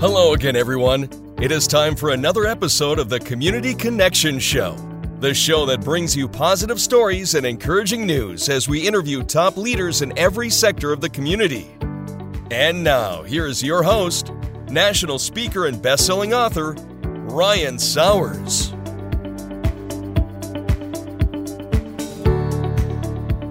Hello again, everyone. It is time for another episode of the Community Connection Show, the show that brings you positive stories and encouraging news as we interview top leaders in every sector of the community. And now, here is your host, national speaker and best-selling author, Ryan Sowers.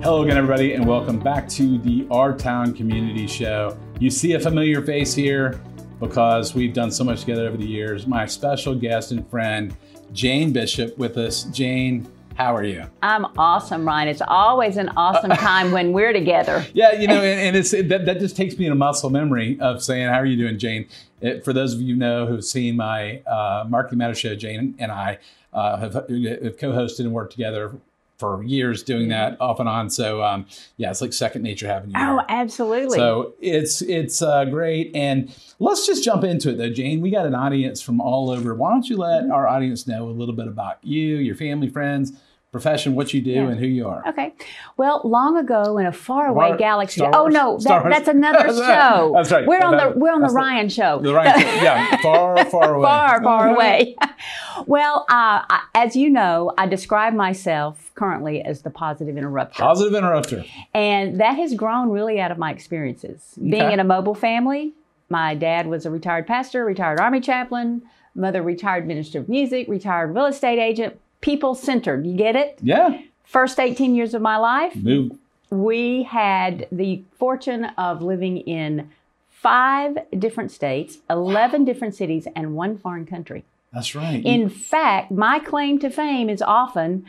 Hello again, everybody, and welcome back to the Our Town Community Show. You see a familiar face here because we've done so much together over the years. My special guest and friend, Jane Bishop, with us. Jane, how are you? I'm awesome, Ryan. It's always an awesome time when we're together. Yeah, you know, and, and it's it, that, that just takes me in a muscle memory of saying, "How are you doing, Jane?" It, for those of you know who've seen my uh, Marketing Matters show, Jane and I uh, have, have co-hosted and worked together for years doing that off and on. So um, yeah, it's like second nature having you. Oh, absolutely. So it's it's uh, great, and let's just jump into it though, Jane. We got an audience from all over. Why don't you let our audience know a little bit about you, your family, friends, profession, what you do, Yeah. and who you are? Okay. Well, long ago in a faraway War- galaxy. Oh no, that, that's another show. That's right. We're on That- the we're on the that's the- Ryan show. The right, yeah, far, far away. far, far away. well, uh, as you know, I describe myself currently as the positive interrupter. Positive interrupter. And that has grown really out of my experiences. Being in a mobile family, my dad was a retired pastor, retired army chaplain, mother retired minister of music, retired real estate agent, people centered. You get it? Yeah, First 18 years of my life, move. we had the fortune of living in five different states, 11 different cities, and one foreign country. That's right. In fact, my claim to fame is often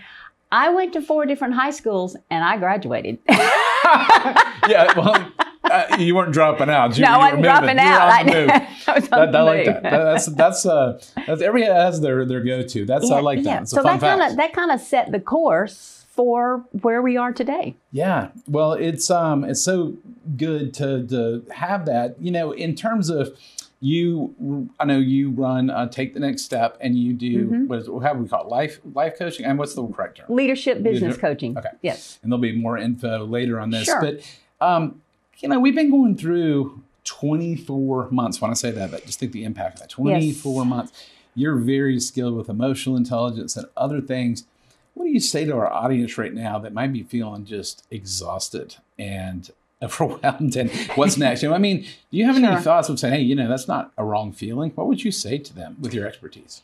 I went to four different high schools and I graduated. yeah, well, uh, you weren't dropping out. You, No, I wasn't dropping moving. You were out. I-. I was on That- I like that. That- That's that's uh that's everybody has their their go to. That's I like that. It's so that kind of that kind of set the course for where we are today. Yeah. Well, it's um it's so good to to have that. You know, in terms of you, I know you run uh, take the next step, and you do Mm-hmm. what is how do we call it life life coaching, and what's the correct term? Leadership business Leadership- coaching. okay. Yes. And there'll be more info later on this. Sure. But um, you know, we've been going through 24 months. When I say that, but just think the impact of that. 24 months. You're very skilled with emotional intelligence and other things. What do you say to our audience right now that might be feeling just exhausted and overwhelmed and what's next? You know, I mean, do you have any thoughts of saying, hey, you know, that's not a wrong feeling? What would you say to them with your expertise?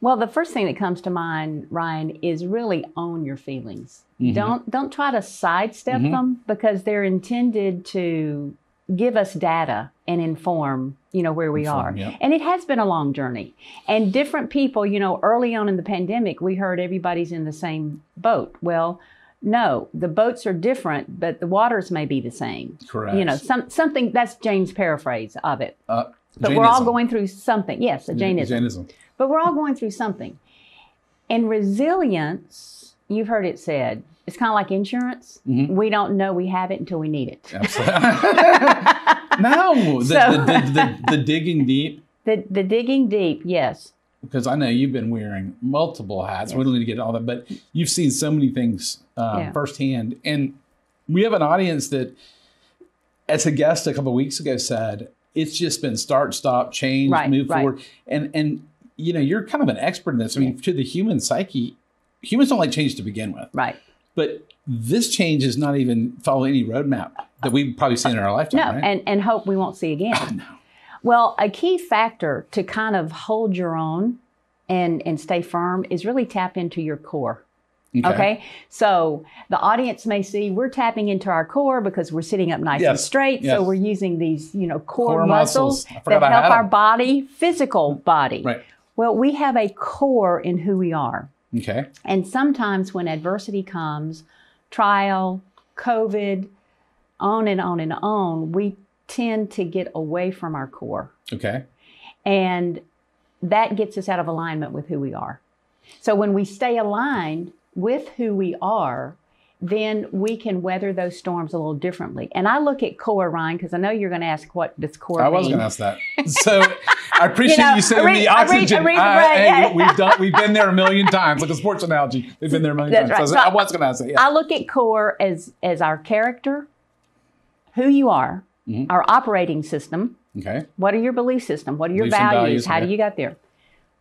Well, the first thing that comes to mind, Ryan, is really own your feelings. Mm-hmm. Don't don't try to sidestep them because they're intended to give us data and inform, you know, where we Inform, are. yeah. And it has been a long journey. And different people, you know, early on in the pandemic, we heard everybody's in the same boat. Well, no, the boats are different, but the waters may be the same. Correct. You know, some something that's Jane's paraphrase of it. Uh, But we're all going through something. Yes, a Jainism Jainism. but we're all going through something. And resilience, you've heard it said, it's kind of like insurance. Mm-hmm. We don't know we have it until we need it. Absolutely. no, the, So- the, the, the, digging deep, The, the digging deep, yes. because I know you've been wearing multiple hats. We don't need to get all that, but you've seen so many things um, Yeah. firsthand. And we have an audience that, as a guest a couple of weeks ago said, it's just been start, stop, change, Right, move right. forward. And, and, you know, you're kind of an expert in this. I mean, to the human psyche, humans don't like change to begin with. Right. But this change is not even following any roadmap that we've probably seen in our lifetime, No, right? and, and hope we won't see again. Well, a key factor to kind of hold your own and, and stay firm is really tap into your core. Okay. So the audience may see we're tapping into our core because we're sitting up nice and straight. yes. So we're using these, you know, core, Core muscles. muscles, that help our body, physical body. Right. Well, we have a core in who we are. Okay. And sometimes when adversity comes, trial, COVID, on and on and on, we tend to get away from our core. Okay. And that gets us out of alignment with who we are. So when we stay aligned with who we are, then we can weather those storms a little differently. And I look at core, Ryan, because I know you're going to ask what does core I was going to ask that. So I appreciate you, know, saying I read- the I read- I oxygen. read the Uh, hey, yeah. We've done. We've been there a million times. Like a sports analogy, we've been there a million That's times. right. So So I was going to ask that. Yeah. I look at core as as our character, who you are, Mm-hmm. our operating system, Okay. What are your belief system? What are your values? values, How do you get there?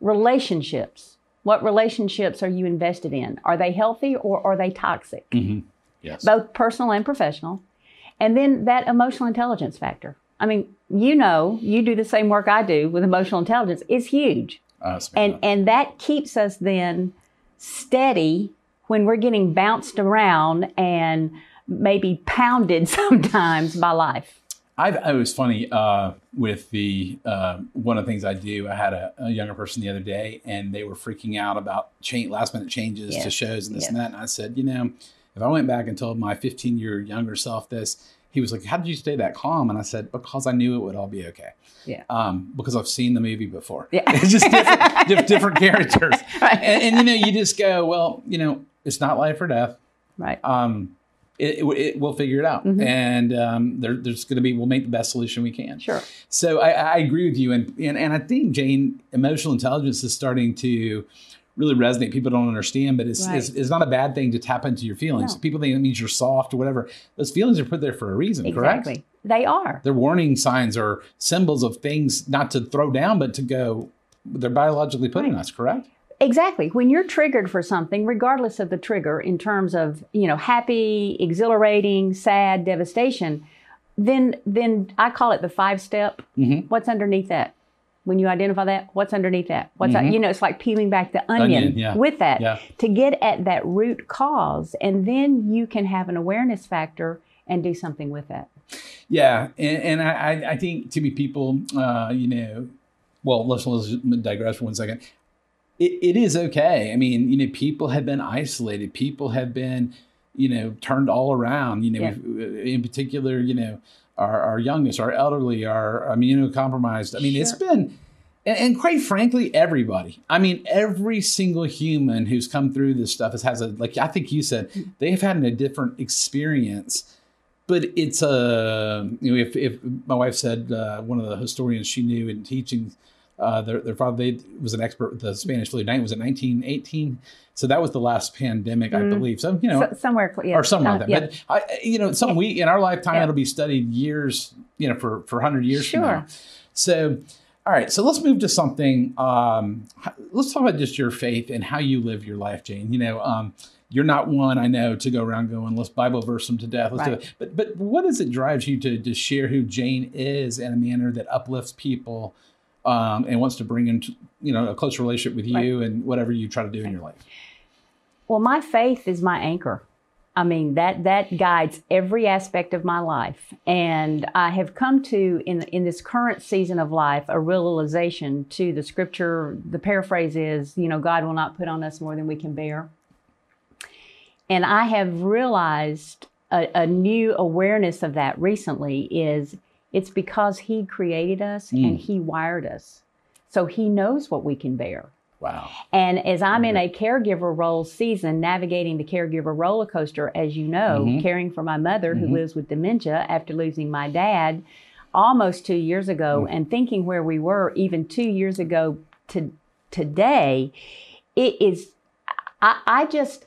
Relationships. What relationships are you invested in? Are they healthy or are they toxic? Yes. Both personal and professional. And then that emotional intelligence factor. I mean, you know, you do the same work I do with emotional intelligence. It's huge. Uh, And and that keeps us then steady when we're getting bounced around and maybe pounded sometimes by life. I've, it was funny uh, with the uh, one of the things I do. I had a, a younger person the other day, and they were freaking out about change, last minute changes to shows and this yes. and that. And I said, you know, if I went back and told my 15 year younger self this, he was like, "How did you stay that calm?" And I said, "Because I knew it would all be okay." Yeah. Um, because I've seen the movie before. Yeah. it's just different, diff- different characters, Right. and, and you know, you just go, well, you know, it's not life or death Right. um, it, it, it, we'll figure it out, and um, there, there's going to be we'll make the best solution we can. Sure. So I, I agree with you, and, and and I think Jane, emotional intelligence is starting to really resonate. People don't understand, but it's Right. it's, it's not a bad thing to tap into your feelings. No. People think it means you're soft or whatever. Those feelings are put there for a reason, correct? Exactly. They are. They're warning signs or symbols of things not to throw down, but to go. They're biologically put in us, correct? Exactly. When you're triggered for something, regardless of the trigger in terms of, you know, happy, exhilarating, sad, devastation, then then I call it the five step. Mhm. What's underneath that? When you identify that, what's underneath that? What's that? You know, it's like peeling back the onion, Mm-hmm. Onion, yeah. with that Yeah. to get at that root cause, and then you can have an awareness factor and do something with that. Yeah, and, and I, I- I think to be people, uh, you know, well, let's, let's digress for one second. It, it is okay. I mean, you know, people have been isolated. People have been, you know, turned all around. You know, Yeah. Uh, in particular, you know, our, our youngest, our elderly, our immunocompromised. I mean, it's been, and, and quite frankly, everybody. I mean, every single human who's come through this stuff has, has a like. I think you said mm. they have had a different experience but it's a you know if, if my wife said uh, one of the historians she knew in teaching uh, their, their father they was an expert with the Spanish flu. Night was in 1918, so that was the last pandemic, I believe. So you know, So, somewhere, yeah, or like uh, that. yeah. But I, you know, some we in our lifetime Yeah. it'll be studied years, you know, for for hundred years from Sure. now. So, all right, so let's move to something. Um, let's talk about just your faith and how you live your life, Jane. You know, um, you're not one I know to go around going, let's Bible verse them to death. Let's do Right. it. But but what is it drives you to to share who Jane is in a manner that uplifts people? Um, and wants to bring into you know a close relationship with you and whatever you try to do in your life. Well, my faith is my anchor. I mean that that guides every aspect of my life, and I have come to in in this current season of life a realization to the scripture. The paraphrase is, you know, God will not put on us more than we can bear. And I have realized a, a new awareness of that recently is it's because He created us and He wired us, so He knows what we can bear. Wow. And as I'm in a caregiver role season, navigating the caregiver roller coaster, as you know, Mm-hmm. caring for my mother who lives with dementia after losing my dad almost two years ago, Mm. and thinking where we were even two years ago to today, it is, I, I just,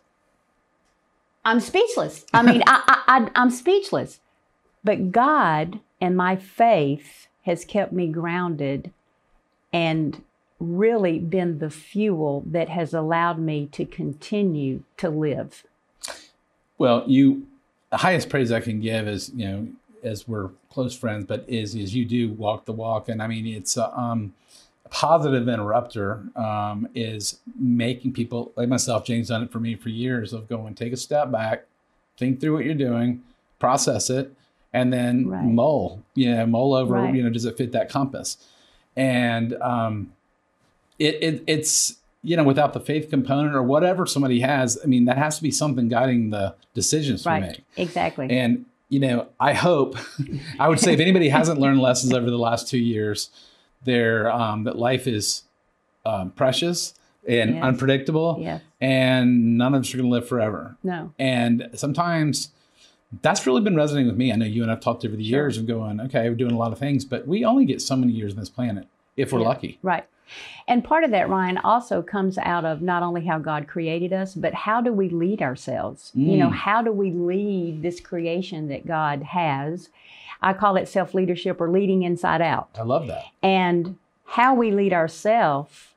I'm speechless. I mean, I, I, I, I'm speechless. But God and my faith has kept me grounded and really been the fuel that has allowed me to continue to live. Well, you the highest praise I can give is you know as we're close friends, but is is you do walk the walk, and I mean it's uh, um, a positive interrupter um, is making people like myself. James done it for me for years of going take a step back, think through what you're doing, process it, and then Right. mull. You know, mull over. Right. You know, does it fit that compass? And um, it, it it's you know without the faith component or whatever somebody has i mean that has to be something guiding the decisions we make Exactly. and you know i hope i would say if anybody hasn't learned lessons over the last two years they're um, that life is um, precious and Yes. unpredictable yes. and none of us are going to live forever No. and sometimes that's really been resonating with me. I know you and I've talked over the Sure. years of going, okay, we're doing a lot of things, but we only get so many years on this planet if we're Yeah. lucky. Right. And part of that, Ryan, also comes out of not only how God created us, but how do we lead ourselves? Mm. You know, mm. how do we lead this creation that God has? I call it self leadership or leading inside out. I love that. And how we lead ourselves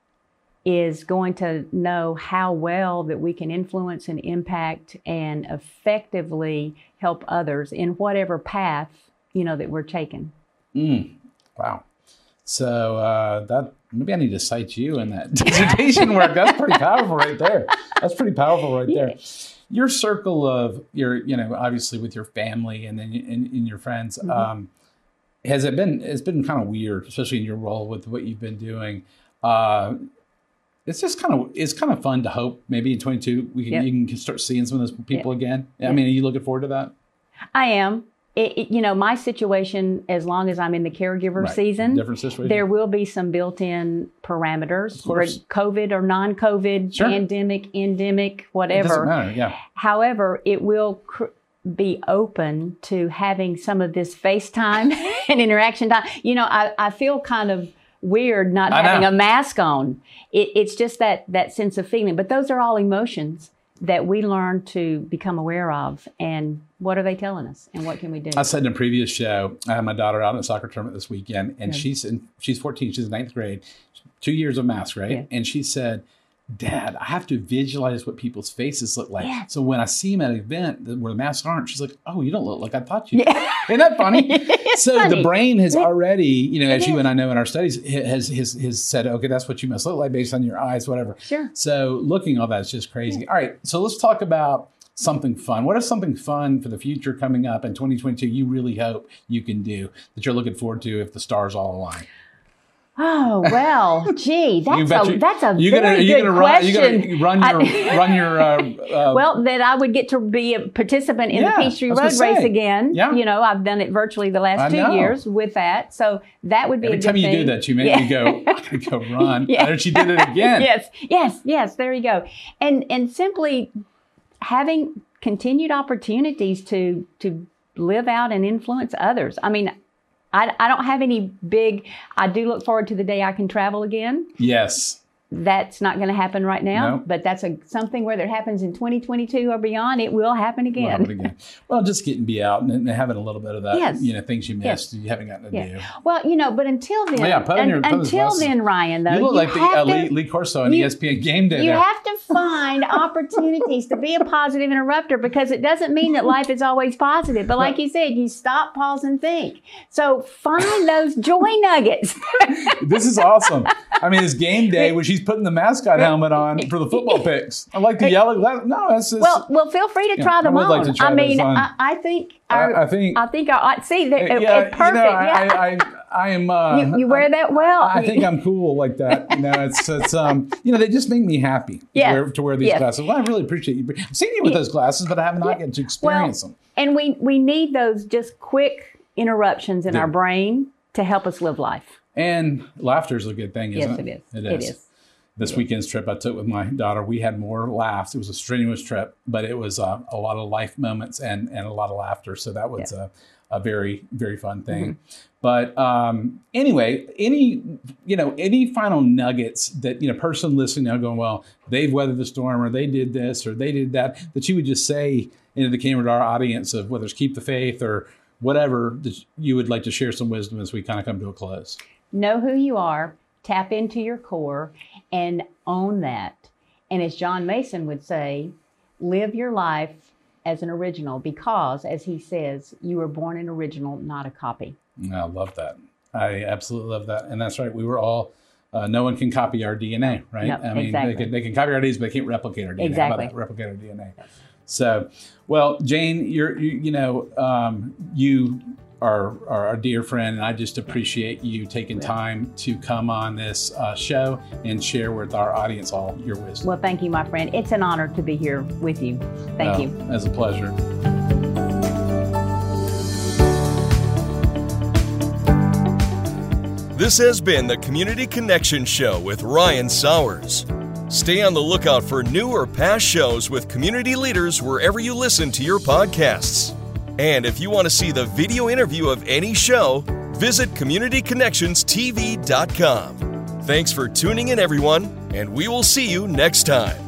is going to know how well that we can influence and impact and effectively help others in whatever path you know that we're taking. Mm. Wow. So uh, that maybe I need to cite you in that dissertation work. That's pretty powerful right there. That's pretty powerful right there. Your circle of your, you know, obviously with your family and then in, in your friends, mm-hmm. um, has it been? It's been kind of weird, especially in your role with what you've been doing. Uh, it's just kind of it's kind of fun to hope maybe in 22 we can yep. you can start seeing some of those people yep. again. I mean, are you looking forward to that? I am it, it, you know, my situation, as long as I'm in the caregiver right. season, Different situation. there will be some built-in parameters, for COVID or non-COVID, sure. pandemic, endemic, whatever. It doesn't matter. Yeah. However, it will. Cr- be open to having some of this FaceTime and interaction time. You know, I, I feel kind of weird not having a mask on. It, it's just that that sense of feeling. But those are all emotions that we learn to become aware of and what are they telling us and what can we do i said in a previous show i had my daughter out in a soccer tournament this weekend and yeah. she's in she's 14 she's in ninth grade two years of mask right yeah. and she said Dad, I have to visualize what people's faces look like. Yeah. So when I see them at an event where the masks aren't, she's like, "Oh, you don't look like I thought you." Yeah. Isn't that funny? so funny. the brain has already, you know, as you and I know in our studies, has, has has said, "Okay, that's what you must look like based on your eyes, whatever." Sure. So looking all that is just crazy. Yeah. All right, so let's talk about something fun. What is something fun for the future coming up in 2022? You really hope you can do that you're looking forward to if the stars all align. Oh well, gee, that's a you, that's a you very gonna, good question. Run, run your run your. Uh, uh, well, that I would get to be a participant in yeah, the Peachtree Road race say. again. Yeah. you know, I've done it virtually the last I two know. years with that, so that would be every time you thing. do that, you make yeah. me go, I gotta go run. yeah. And she did it again. yes, yes, yes. There you go, and and simply having continued opportunities to to live out and influence others. I mean, I, I don't have any big, I do look forward to the day I can travel again. Yes that's not going to happen right now, no. but that's a something whether it happens in 2022 or beyond, it will happen again. Will happen again. well, just getting be out and, and, having a little bit of that, yes. you know, things you missed, yes. you haven't gotten to yes. do. Well, you know, but until then, yeah, put your, put until then, Ryan, though, you look you like the uh, Lee, Lee, Corso on you, ESPN Game Day. You there. have to find opportunities to be a positive interrupter because it doesn't mean that life is always positive. But like you said, you stop, pause, and think. So find those joy nuggets. this is awesome. I mean, it's game day when she's putting the mascot helmet on for the football picks. I like the yellow. No, that's just, well. Well, feel free to try them I on. Like try I mean, I, I, think. Our, I, I, think. I think. Our, see, they're, yeah, perfect. You know, yeah. I, am. Uh, you, you, wear that well. I, think I'm cool like that. You know, it's it's um. You know, they just make me happy. Yeah. To wear, to wear these yes. glasses. Well, I really appreciate you. I've seen you with those glasses, but I have not yeah. to experience well, them. And we we need those just quick interruptions in yeah. our brain to help us live life. And laughter is a good thing, isn't yes, it? Yes, it is. It is this weekend's trip I took with my daughter, we had more laughs. It was a strenuous trip, but it was uh, a lot of life moments and, and a lot of laughter. So that was yeah. a, a very, very fun thing. Mm-hmm. But um, anyway, any, you know, any final nuggets that, you know, person listening now going, well, they've weathered the storm or they did this or they did that, that you would just say into the camera to our audience of whether it's keep the faith or whatever that you would like to share some wisdom as we kind of come to a close. Know who you are tap into your core and own that. And as John Mason would say, live your life as an original because, as he says, you were born an original, not a copy. I love that. I absolutely love that. And that's right. We were all, uh, no one can copy our DNA, right? No, I mean, exactly. they, can, they can copy our DNA, but they can't replicate our DNA. Exactly. Replicate our DNA. So, well, Jane, you're, you, you know, um, you are, are a dear friend, and I just appreciate you taking time to come on this uh, show and share with our audience all your wisdom. Well, thank you, my friend. It's an honor to be here with you. Thank you. As a pleasure. This has been the Community Connection Show with Ryan Sowers. Stay on the lookout for new or past shows with community leaders wherever you listen to your podcasts. And if you want to see the video interview of any show, visit CommunityConnectionsTV.com. Thanks for tuning in, everyone, and we will see you next time.